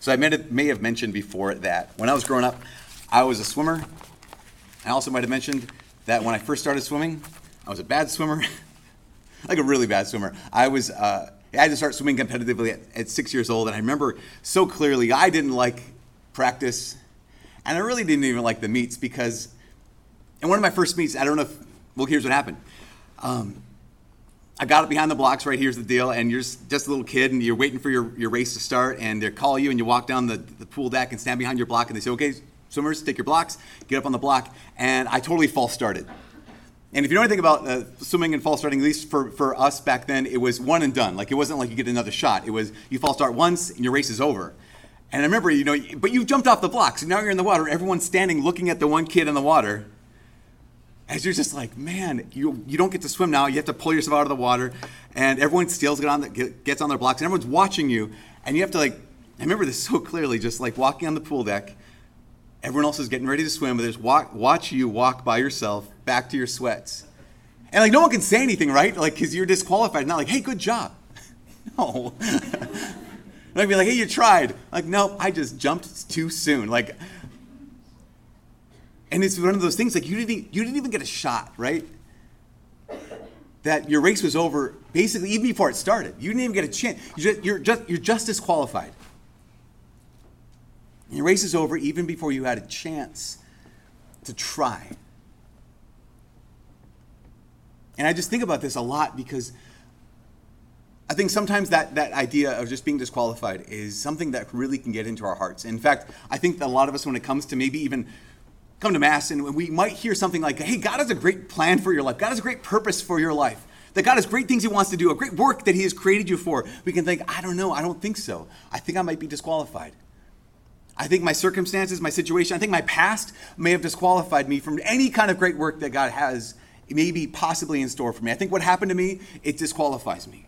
So I may have, mentioned before that when I was growing up, I was a swimmer. I also might have mentioned that when I first started swimming, I was a bad swimmer, like a really bad swimmer. I was, uh, I had to start swimming competitively at, at six years old, and I remember so clearly I didn't like practice, and I really didn't even like the meets because, in one of my first meets, I don't know if, well, here's what happened. Um, I got it behind the blocks, right? Here's the deal. And you're just a little kid and you're waiting for your, your race to start. And they call you and you walk down the, the pool deck and stand behind your block. And they say, okay, swimmers, take your blocks, get up on the block. And I totally false started. And if you know anything about uh, swimming and false starting, at least for, for us back then, it was one and done. Like it wasn't like you get another shot. It was you false start once and your race is over. And I remember, you know, but you jumped off the blocks. And now you're in the water. Everyone's standing looking at the one kid in the water as you're just like, man, you, you don't get to swim now. You have to pull yourself out of the water, and everyone steals get on the, gets on their blocks, and everyone's watching you, and you have to like. I remember this so clearly, just like walking on the pool deck. Everyone else is getting ready to swim, but there's walk, watch you walk by yourself back to your sweats, and like no one can say anything, right? Like because you're disqualified. Not like, hey, good job. no. I'd be like, hey, you tried. Like, no, I just jumped too soon. Like, and it's one of those things like you didn't you didn't even get a shot, right? That your race was over basically even before it started. You didn't even get a chance. You're just, you're just, you're just disqualified. Your race is over even before you had a chance to try. And I just think about this a lot because I think sometimes that, that idea of just being disqualified is something that really can get into our hearts. In fact, I think that a lot of us, when it comes to maybe even come to Mass and we might hear something like, hey, God has a great plan for your life. God has a great purpose for your life. That God has great things He wants to do, a great work that He has created you for. We can think, I don't know, I don't think so. I think I might be disqualified. I think my circumstances, my situation, I think my past may have disqualified me from any kind of great work that God has maybe possibly in store for me. I think what happened to me, it disqualifies me.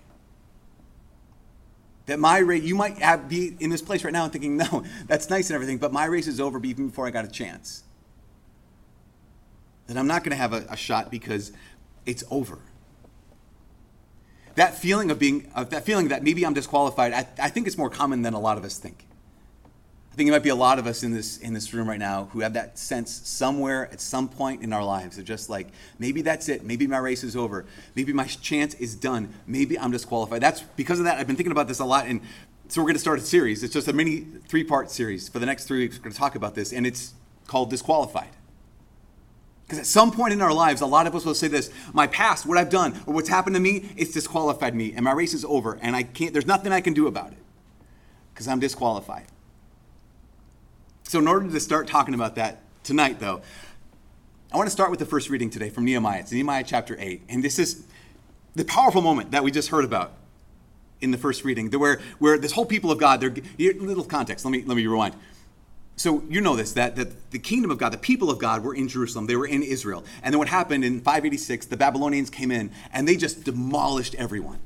That my race, you might have, be in this place right now and thinking, no, that's nice and everything, but my race is over even before I got a chance that I'm not going to have a, a, shot because it's over. That feeling of being, uh, that feeling that maybe I'm disqualified, I, I think it's more common than a lot of us think. I think it might be a lot of us in this in this room right now who have that sense somewhere at some point in our lives of just like maybe that's it, maybe my race is over, maybe my chance is done, maybe I'm disqualified. That's because of that. I've been thinking about this a lot, and so we're going to start a series. It's just a mini three part series for the next three weeks. We're going to talk about this, and it's called Disqualified. Because at some point in our lives, a lot of us will say this my past, what I've done, or what's happened to me, it's disqualified me, and my race is over, and I can't, there's nothing I can do about it because I'm disqualified. So, in order to start talking about that tonight, though, I want to start with the first reading today from Nehemiah. It's Nehemiah chapter 8. And this is the powerful moment that we just heard about in the first reading, where, where this whole people of God, they're, little context, let me, let me rewind so you know this that, that the kingdom of god the people of god were in jerusalem. They were in israel. And then what happened in 586 the babylonians came in and they just demolished everyone.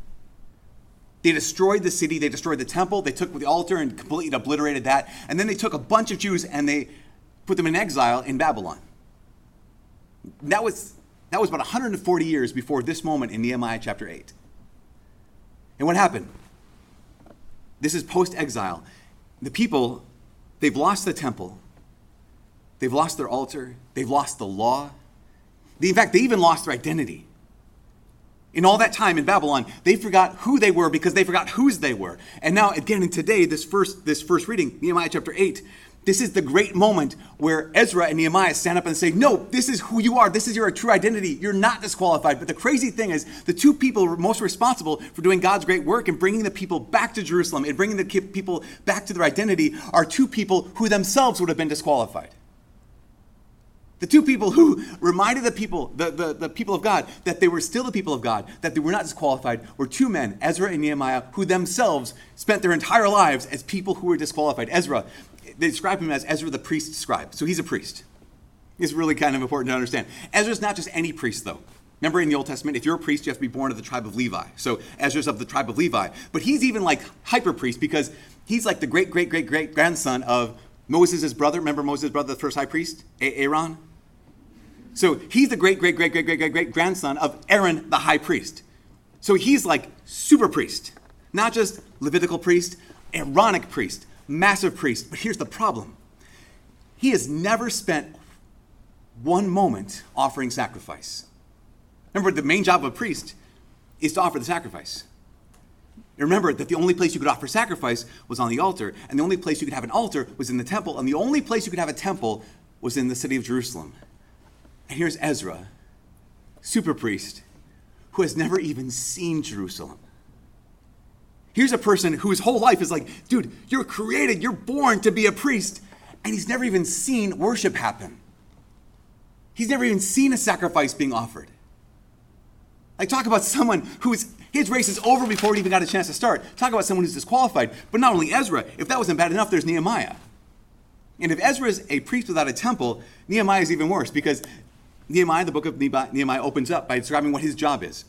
They destroyed the city. They destroyed the temple. They took the altar and completely obliterated that. And then they took a bunch of jews and they put them in exile in babylon. That was that was about 140 years before this moment in nehemiah chapter 8 and what happened? This is post exile the people They've lost the temple. They've lost their altar. They've lost the law. In fact, they even lost their identity. In all that time in Babylon, they forgot who they were because they forgot whose they were. And now, again, in today, this first, this first reading, Nehemiah chapter 8, this is the great moment where Ezra and Nehemiah stand up and say, No, this is who you are. This is your true identity. You're not disqualified. But the crazy thing is, the two people most responsible for doing God's great work and bringing the people back to Jerusalem and bringing the people back to their identity are two people who themselves would have been disqualified. The two people who reminded the people, the, the, the, people of God, that they were still the people of God, that they were not disqualified, were two men, Ezra and Nehemiah, who themselves spent their entire lives as people who were disqualified. Ezra they describe him as Ezra the priest scribe. So he's a priest. It's really kind of important to understand. Ezra's not just any priest, though. Remember in the Old Testament, if you're a priest, you have to be born of the tribe of Levi. So Ezra's of the tribe of Levi. But he's even like hyper priest because he's like the great, great, great, great grandson of Moses' brother. Remember Moses' brother, the first high priest? Aaron? So he's the great, great, great, great, great, great, great grandson of Aaron, the high priest. So he's like super priest, not just Levitical priest, Aaronic priest massive priest. But here's the problem he has never spent one moment offering sacrifice. Remember, the main job of a priest is to offer the sacrifice. Remember that the only place you could offer sacrifice was on the altar, and the only place you could have an altar was in the temple, and the only place you could have a temple was in the city of Jerusalem. And here's Ezra, super priest, who has never even seen Jerusalem. Here's a person whose whole life is like, dude, you're created, you're born to be a priest, and he's never even seen worship happen. He's never even seen a sacrifice being offered. Like, talk about someone who's his race is over before he even got a chance to start. Talk about someone who's disqualified. But not only Ezra, if that wasn't bad enough, there's Nehemiah. And if Ezra is a priest without a temple, Nehemiah is even worse because Nehemiah, the book of Nehemiah, opens up by describing what his job is.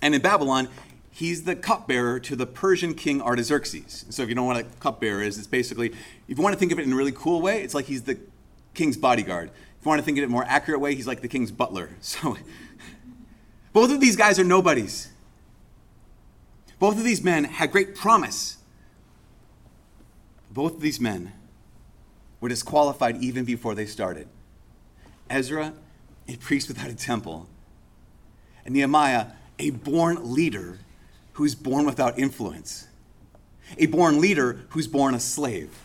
And in Babylon, he's the cupbearer to the Persian king Artaxerxes. So if you don't know what a cupbearer is, it's basically, if you want to think of it in a really cool way, it's like he's the king's bodyguard. If you want to think of it in a more accurate way, he's like the king's butler. So both of these guys are nobodies. Both of these men had great promise. Both of these men were disqualified even before they started. Ezra, a priest without a temple, and Nehemiah, a born leader who's born without influence, a born leader who's born a slave.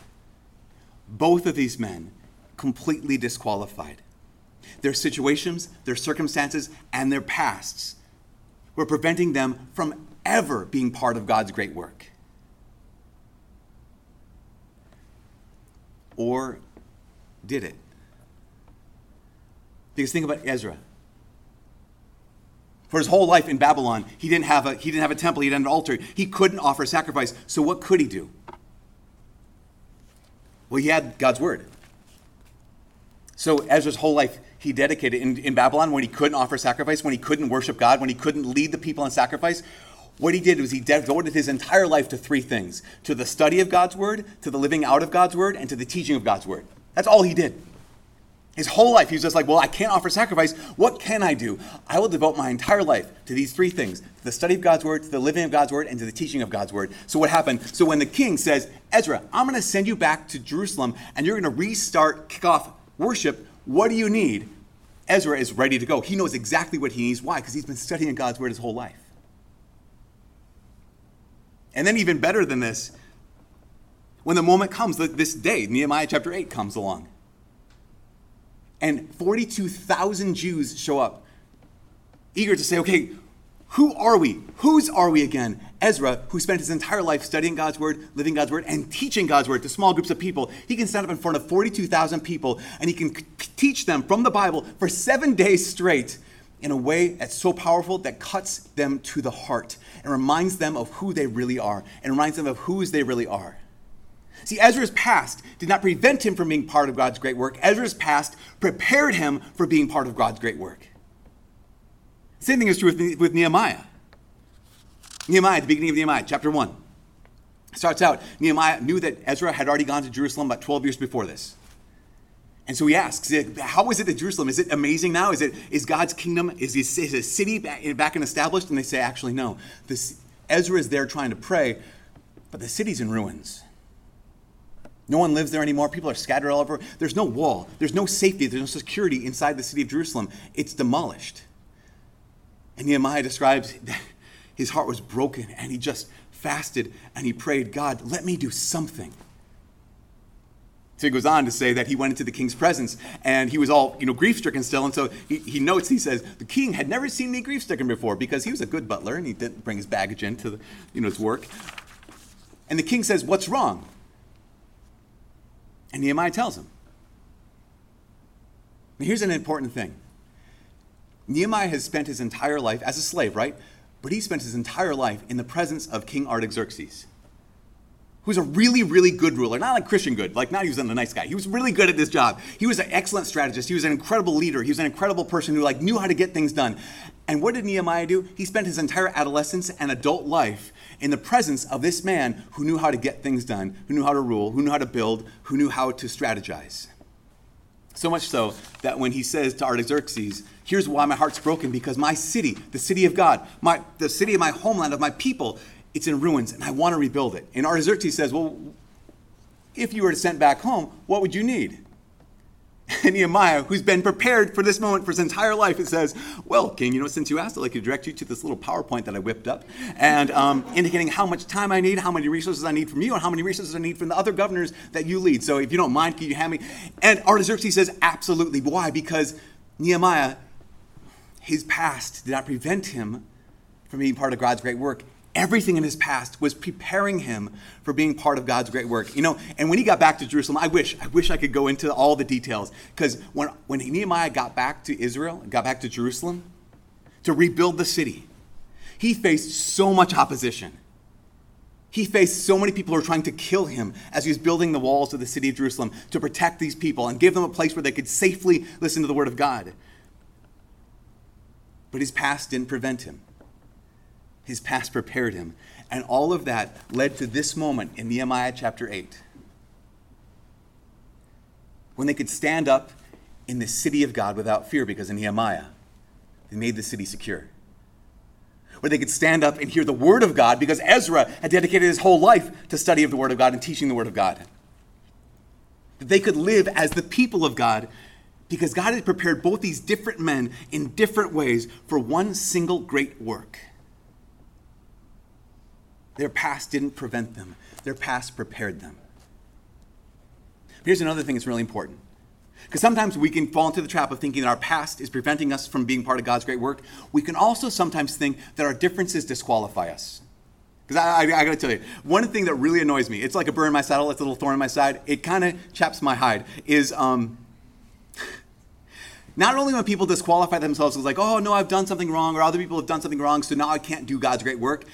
Both of these men completely disqualified. Their situations, their circumstances, and their pasts were preventing them from ever being part of God's great work. Or did it? Because think about Ezra. For his whole life in Babylon, he didn't have a, he didn't have a temple, he didn't have an altar. He couldn't offer sacrifice. So what could he do? Well, he had God's word. So Ezra's whole life, he dedicated in, in Babylon when he couldn't offer sacrifice, when he couldn't worship God, when he couldn't lead the people in sacrifice. What he did was he devoted his entire life to three things to the study of God's word, to the living out of God's word, and to the teaching of God's word. That's all he did. His whole life, he was just like, Well, I can't offer sacrifice. What can I do? I will devote my entire life to these three things to the study of God's word, to the living of God's word, and to the teaching of God's word. So, what happened? So, when the king says, Ezra, I'm going to send you back to Jerusalem and you're going to restart, kick off worship, what do you need? Ezra is ready to go. He knows exactly what he needs. Why? Because he's been studying God's word his whole life. And then, even better than this, when the moment comes, this day, Nehemiah chapter 8 comes along. And 42,000 Jews show up, eager to say, okay, who are we? Whose are we again? Ezra, who spent his entire life studying God's word, living God's word, and teaching God's word to small groups of people. He can stand up in front of 42,000 people and he can teach them from the Bible for seven days straight in a way that's so powerful that cuts them to the heart and reminds them of who they really are and reminds them of whose they really are. See, Ezra's past did not prevent him from being part of God's great work. Ezra's past prepared him for being part of God's great work. Same thing is true with, with Nehemiah. Nehemiah, at the beginning of Nehemiah, chapter 1, starts out Nehemiah knew that Ezra had already gone to Jerusalem about 12 years before this. And so he asks, how is it that Jerusalem? Is it amazing now? Is it is God's kingdom? Is his, is his city back and established? And they say, actually, no. This, Ezra is there trying to pray, but the city's in ruins. No one lives there anymore. People are scattered all over. There's no wall. There's no safety. There's no security inside the city of Jerusalem. It's demolished. And Nehemiah describes that his heart was broken and he just fasted and he prayed, God, let me do something. So he goes on to say that he went into the king's presence and he was all, you know, grief stricken still. And so he, he notes, he says, the king had never seen me grief stricken before because he was a good butler and he didn't bring his baggage into, you know, his work. And the king says, What's wrong? And Nehemiah tells him. Now, here's an important thing Nehemiah has spent his entire life as a slave, right? But he spent his entire life in the presence of King Artaxerxes who's a really, really good ruler. Not like Christian good, like not he was a nice guy. He was really good at this job. He was an excellent strategist. He was an incredible leader. He was an incredible person who like knew how to get things done. And what did Nehemiah do? He spent his entire adolescence and adult life in the presence of this man who knew how to get things done, who knew how to rule, who knew how to build, who knew how to strategize. So much so that when he says to Artaxerxes, Here's why my heart's broken because my city, the city of God, my, the city of my homeland, of my people, it's in ruins and I want to rebuild it. And Artaxerxes says, Well, if you were sent back home, what would you need? Nehemiah, who's been prepared for this moment for his entire life, it says, Well, King, you know, since you asked, I'd like to direct you to this little PowerPoint that I whipped up, and um, indicating how much time I need, how many resources I need from you, and how many resources I need from the other governors that you lead. So if you don't mind, can you hand me? And Artaxerxes says, Absolutely. Why? Because Nehemiah, his past did not prevent him from being part of God's great work everything in his past was preparing him for being part of God's great work. You know, and when he got back to Jerusalem, I wish, I wish I could go into all the details. Because when, when Nehemiah got back to Israel, got back to Jerusalem to rebuild the city, he faced so much opposition. He faced so many people who were trying to kill him as he was building the walls of the city of Jerusalem to protect these people and give them a place where they could safely listen to the word of God. But his past didn't prevent him. His past prepared him. And all of that led to this moment in Nehemiah chapter 8 when they could stand up in the city of God without fear because in Nehemiah, they made the city secure. Where they could stand up and hear the word of God because Ezra had dedicated his whole life to study of the word of God and teaching the word of God. That they could live as the people of God because God had prepared both these different men in different ways for one single great work. Their past didn't prevent them, their past prepared them. Here's another thing that's really important. Because sometimes we can fall into the trap of thinking that our past is preventing us from being part of God's great work. We can also sometimes think that our differences disqualify us. Because I, I, I, gotta tell you, one thing that really annoys me, it's like a burr in my saddle, it's a little thorn in my side, it kind of chaps my hide, is um, not only when people disqualify themselves as like, oh no, I've done something wrong, or other people have done something wrong, so now I can't do God's great work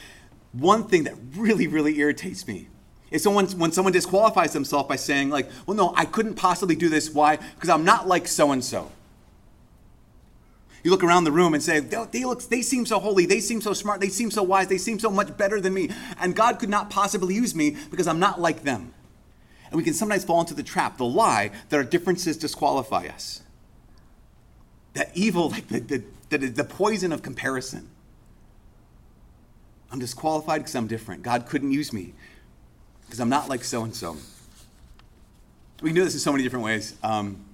one thing that really, really irritates me is someone, when someone disqualifies themselves by saying, like, well, no, I couldn't possibly do this. Why? Because I'm not like so and so. You look around the room and say, they, look, they seem so holy, they seem so smart, they seem so wise, they seem so much better than me, and God could not possibly use me because I'm not like them. And we can sometimes fall into the trap, the lie, that our differences disqualify us. That evil, like the, the, the, the poison of comparison. I'm disqualified because I'm different. God couldn't use me because I'm not like so and so. We can do this in so many different ways. Um,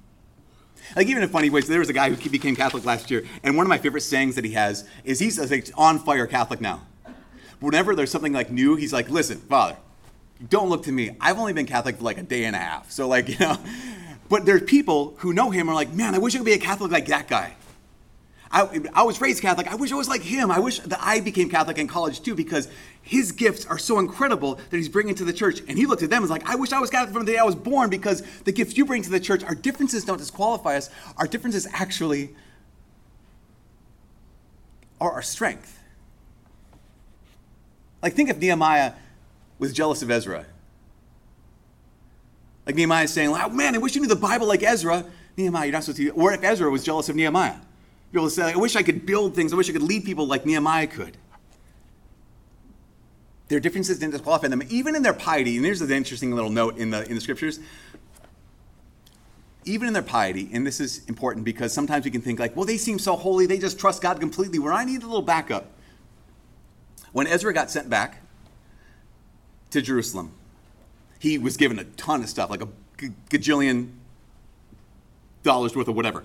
like even in funny ways, there was a guy who became Catholic last year, and one of my favorite sayings that he has is he's like on fire Catholic now. Whenever there's something like new, he's like, "Listen, Father, don't look to me. I've only been Catholic for like a day and a half, so like you know." But there's people who know him are like, "Man, I wish I could be a Catholic like that guy." I, I was raised Catholic. I wish I was like him. I wish that I became Catholic in college too because his gifts are so incredible that he's bringing to the church. And he looked at them and was like, I wish I was Catholic from the day I was born because the gifts you bring to the church, our differences don't disqualify us. Our differences actually are our strength. Like, think if Nehemiah was jealous of Ezra. Like Nehemiah saying, oh, man, I wish you knew the Bible like Ezra. Nehemiah, you're not supposed to. Or if Ezra was jealous of Nehemiah to say, I wish I could build things. I wish I could lead people like Nehemiah could. Their differences didn't disqualify them, even in their piety. And here's an interesting little note in the, in the scriptures. Even in their piety, and this is important because sometimes we can think like, well, they seem so holy, they just trust God completely, where I need a little backup. When Ezra got sent back to Jerusalem, he was given a ton of stuff, like a gajillion dollars worth of whatever.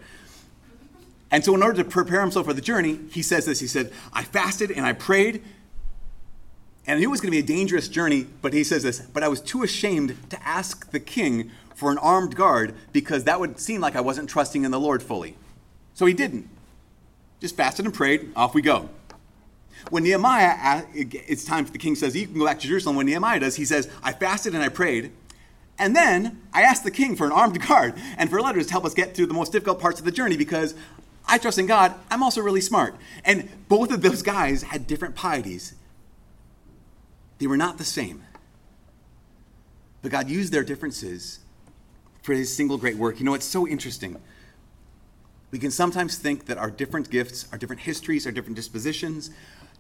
And so, in order to prepare himself for the journey, he says this He said, I fasted and I prayed, and I knew it was going to be a dangerous journey, but he says this, but I was too ashamed to ask the king for an armed guard because that would seem like I wasn't trusting in the Lord fully. So he didn't. Just fasted and prayed, off we go. When Nehemiah, uh, it's time for the king says, You can go back to Jerusalem. When Nehemiah does, he says, I fasted and I prayed. And then I asked the king for an armed guard and for letters to help us get through the most difficult parts of the journey because I trust in God. I'm also really smart. And both of those guys had different pieties. They were not the same. But God used their differences for his single great work. You know, it's so interesting. We can sometimes think that our different gifts, our different histories, our different dispositions,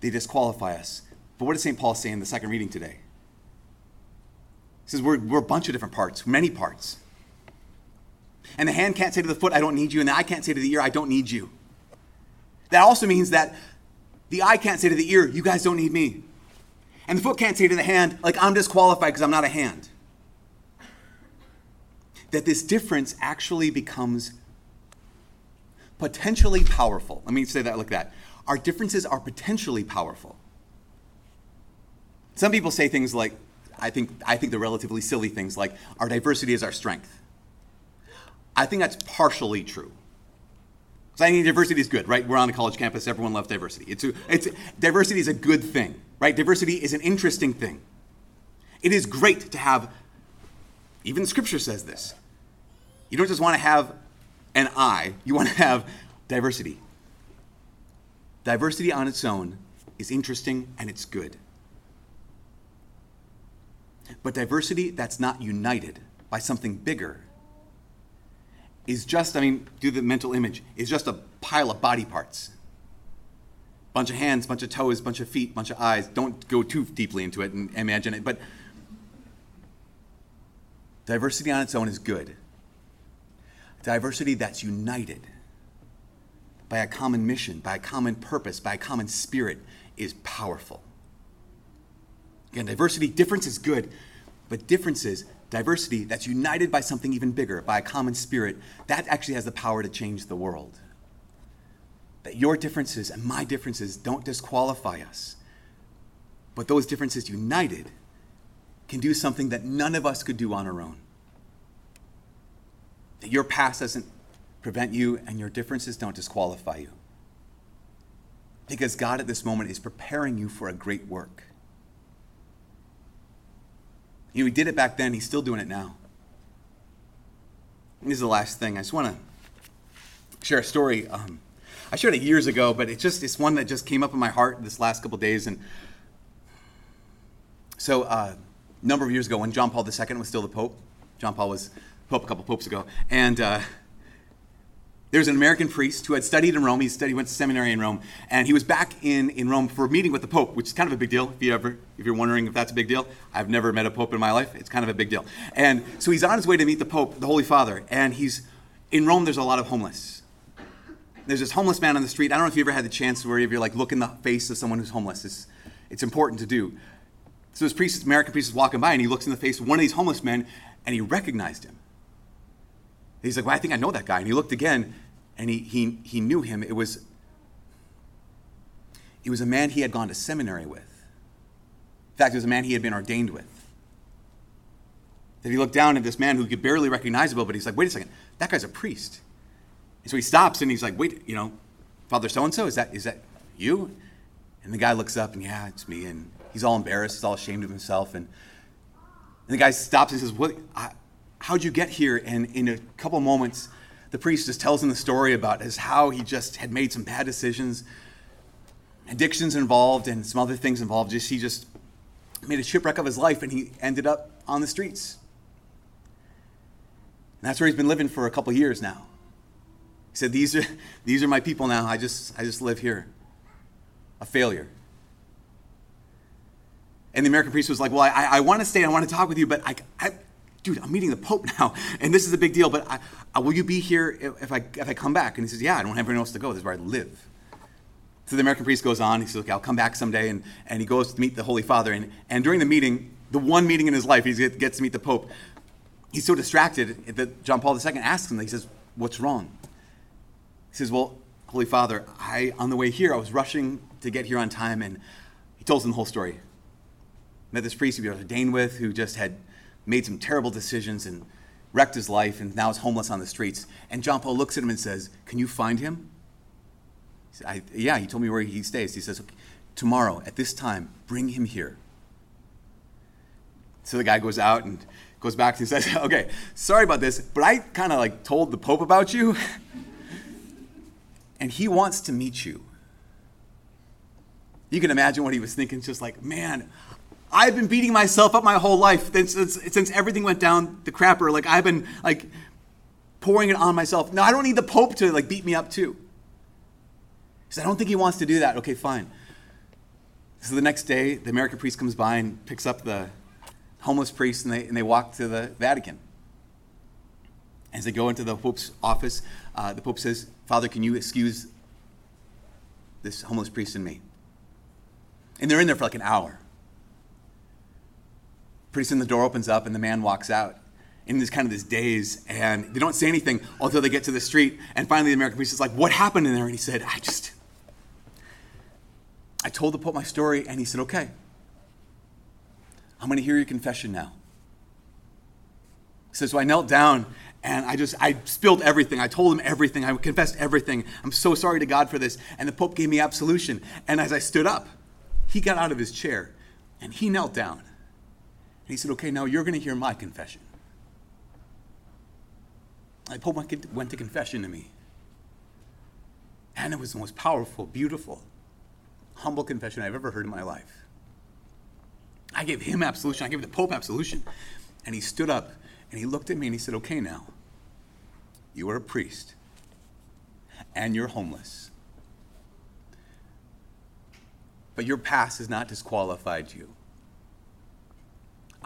they disqualify us. But what does St. Paul say in the second reading today? He says we're, we're a bunch of different parts, many parts. And the hand can't say to the foot, I don't need you. And the eye can't say to the ear, I don't need you. That also means that the eye can't say to the ear, You guys don't need me. And the foot can't say to the hand, like, I'm disqualified because I'm not a hand. that this difference actually becomes potentially powerful. Let me say that like that. Our differences are potentially powerful. Some people say things like, I think, I think they're relatively silly things like, our diversity is our strength. I think that's partially true. I think diversity is good, right? We're on a college campus, everyone loves diversity. It's, a, it's diversity is a good thing, right? Diversity is an interesting thing. It is great to have, even scripture says this. You don't just want to have an eye, you want to have diversity. Diversity on its own is interesting and it's good. But diversity that's not united by something bigger is just, I mean, do the mental image, is just a pile of body parts. Bunch of hands, bunch of toes, bunch of feet, bunch of eyes. Don't go too deeply into it and imagine it, but diversity on its own is good. Diversity that's united by a common mission, by a common purpose, by a common spirit is powerful. Again, diversity, difference is good, but differences, diversity that's united by something even bigger, by a common spirit, that actually has the power to change the world. That your differences and my differences don't disqualify us, but those differences united can do something that none of us could do on our own. That your past doesn't prevent you and your differences don't disqualify you. Because God at this moment is preparing you for a great work. You know, he did it back then, he's still doing it now. This is the last thing. I just want to share a story. Um, I shared it years ago, but it's just it's one that just came up in my heart this last couple days. And so, uh, a number of years ago, when John Paul II was still the Pope, John Paul was Pope a couple popes ago, and uh, there was an American priest who had studied in Rome. He studied, went to seminary in Rome, and he was back in, in Rome for a meeting with the Pope, which is kind of a big deal. If you ever, if you're wondering if that's a big deal, I've never met a Pope in my life. It's kind of a big deal. And so he's on his way to meet the Pope, the Holy Father, and he's in Rome. There's a lot of homeless. There's this homeless man on the street. I don't know if you ever had the chance where you're like look in the face of someone who's homeless. It's, it's important to do. So this priest, this American priest, is walking by, and he looks in the face of one of these homeless men, and he recognized him. He's like, well, I think I know that guy. And he looked again, and he, he, he knew him. It was, it was a man he had gone to seminary with. In fact, it was a man he had been ordained with. That he looked down at this man who could barely recognizable, but he's like, wait a second, that guy's a priest. And so he stops and he's like, wait, you know, Father so and so, is that is that you? And the guy looks up and yeah, it's me. And he's all embarrassed, he's all ashamed of himself. And, and the guy stops and says, What I, how'd you get here? And in a couple moments, the priest just tells him the story about as how he just had made some bad decisions, addictions involved, and some other things involved. Just he just made a shipwreck of his life, and he ended up on the streets. And that's where he's been living for a couple years now. He said, "These are these are my people now. I just I just live here, a failure." And the American priest was like, "Well, I, I want to stay. I want to talk with you, but I, I dude, I'm meeting the Pope now, and this is a big deal, but I, I, will you be here if I, if I come back? And he says, yeah, I don't have anywhere else to go. This is where I live. So the American priest goes on. He says, okay, I'll come back someday. And, and he goes to meet the Holy Father. And, and during the meeting, the one meeting in his life, he gets to meet the Pope. He's so distracted that John Paul II asks him, he says, what's wrong? He says, well, Holy Father, I, on the way here, I was rushing to get here on time. And he tells him the whole story. Met this priest he was ordained with who just had made some terrible decisions and wrecked his life and now is homeless on the streets. And John Paul looks at him and says, Can you find him? Said, yeah, he told me where he stays. He says, okay, Tomorrow at this time, bring him here. So the guy goes out and goes back and says, Okay, sorry about this, but I kind of like told the Pope about you. and he wants to meet you. You can imagine what he was thinking, just like, man, I've been beating myself up my whole life since, since everything went down the crapper. Like I've been like pouring it on myself. No, I don't need the Pope to like beat me up too. Said, I don't think he wants to do that. Okay, fine. So the next day, the American priest comes by and picks up the homeless priest and they, and they walk to the Vatican. As they go into the Pope's office, uh, the Pope says, Father, can you excuse this homeless priest and me? And they're in there for like an hour. Pretty soon the door opens up and the man walks out. in this kind of this daze, and they don't say anything until they get to the street. And finally, the American priest is like, "What happened in there?" And he said, "I just, I told the Pope my story, and he said, okay, I'm going to hear your confession now." He "So I knelt down." And I just, I spilled everything. I told him everything. I confessed everything. I'm so sorry to God for this. And the Pope gave me absolution. And as I stood up, he got out of his chair and he knelt down. And he said, Okay, now you're going to hear my confession. The Pope went to confession to me. And it was the most powerful, beautiful, humble confession I've ever heard in my life. I gave him absolution. I gave the Pope absolution. And he stood up and he looked at me and he said, Okay, now, you are a priest and you're homeless. But your past has not disqualified you.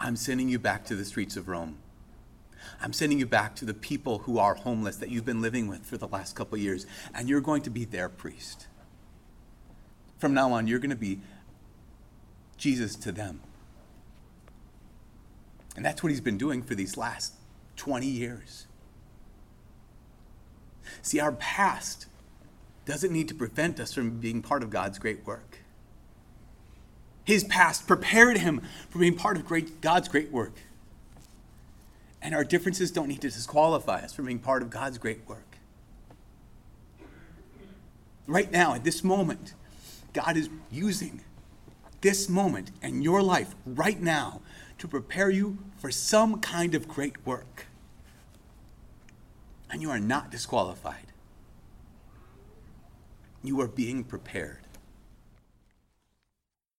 I'm sending you back to the streets of Rome. I'm sending you back to the people who are homeless that you've been living with for the last couple years, and you're going to be their priest. From now on, you're going to be Jesus to them. And that's what he's been doing for these last 20 years. See, our past doesn't need to prevent us from being part of God's great work. His past prepared him for being part of great, God's great work. And our differences don't need to disqualify us from being part of God's great work. Right now, at this moment, God is using this moment and your life right now to prepare you for some kind of great work. And you are not disqualified. You are being prepared.